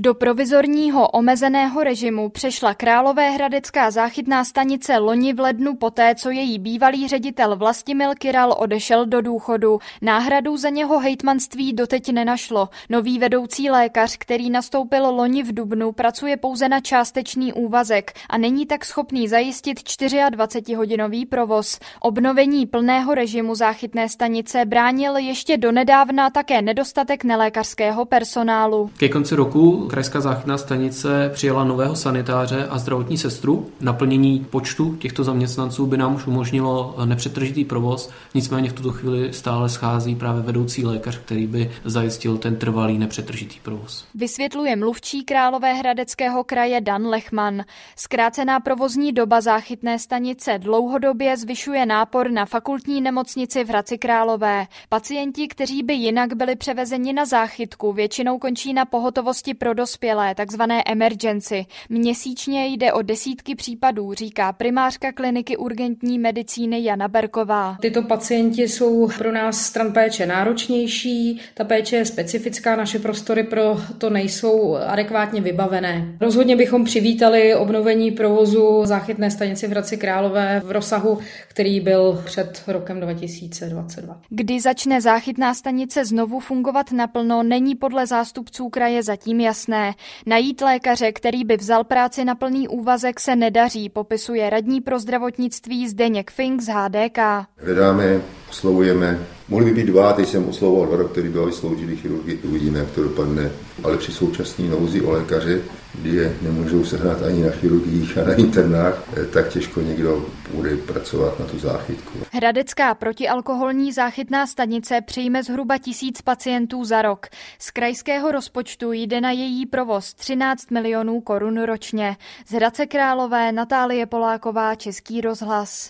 Do provizorního omezeného režimu přešla Královéhradecká záchytná stanice loni v lednu poté, co její bývalý ředitel Vlastimil Kiral odešel do důchodu. Náhradu za něho hejtmanství doteď nenašlo. Nový vedoucí lékař, který nastoupil loni v Dubnu, pracuje pouze na částečný úvazek a není tak schopný zajistit 24-hodinový provoz. Obnovení plného režimu záchytné stanice bránil ještě donedávna také nedostatek nelékařského personálu. Ke konci roku Krajská záchytná stanice přijala nového sanitáře a zdravotní sestru. Naplnění počtu těchto zaměstnanců by nám už umožnilo nepřetržitý provoz, nicméně v tuto chvíli stále schází právě vedoucí lékař, který by zajistil ten trvalý nepřetržitý provoz. Vysvětluje mluvčí Královéhradeckého kraje Dan Lechman. Zkrácená provozní doba záchytné stanice dlouhodobě zvyšuje nápor na fakultní nemocnici v Hradci Králové. Pacienti, kteří by jinak byli převezeni na záchytku, většinou končí na pohotovosti pro dospělé, takzvané emergency. Měsíčně jde o desítky případů, říká primářka kliniky urgentní medicíny Jana Berková. Tyto pacienti jsou pro nás stran péče náročnější, ta péče je specifická, naše prostory pro to nejsou adekvátně vybavené. Rozhodně bychom přivítali obnovení provozu záchytné stanice v Hradci Králové v rozsahu, který byl před rokem 2022. Kdy začne záchytná stanice znovu fungovat naplno, není podle zástupců kraje zatím jasné. Najít lékaře, který by vzal práci na plný úvazek, se nedaří, popisuje radní pro zdravotnictví Zdeněk Fink z HDK. Hledáme, oslovujeme. Mohli by být dva, teď jsem oslovoval dva doktory, by sloužili chirurgii, uvidíme, jak to dopadne. Ale při současné nouzi o lékaři, kdy je nemůžou sehnat ani na chirurgiích a na internách, tak těžko někdo bude pracovat na tu záchytku. Hradecká protialkoholní záchytná stanice přijme zhruba tisíc pacientů za rok. Z krajského rozpočtu jde na její provoz 13 milionů korun ročně. Z Hradce Králové Natálie Poláková, Český rozhlas.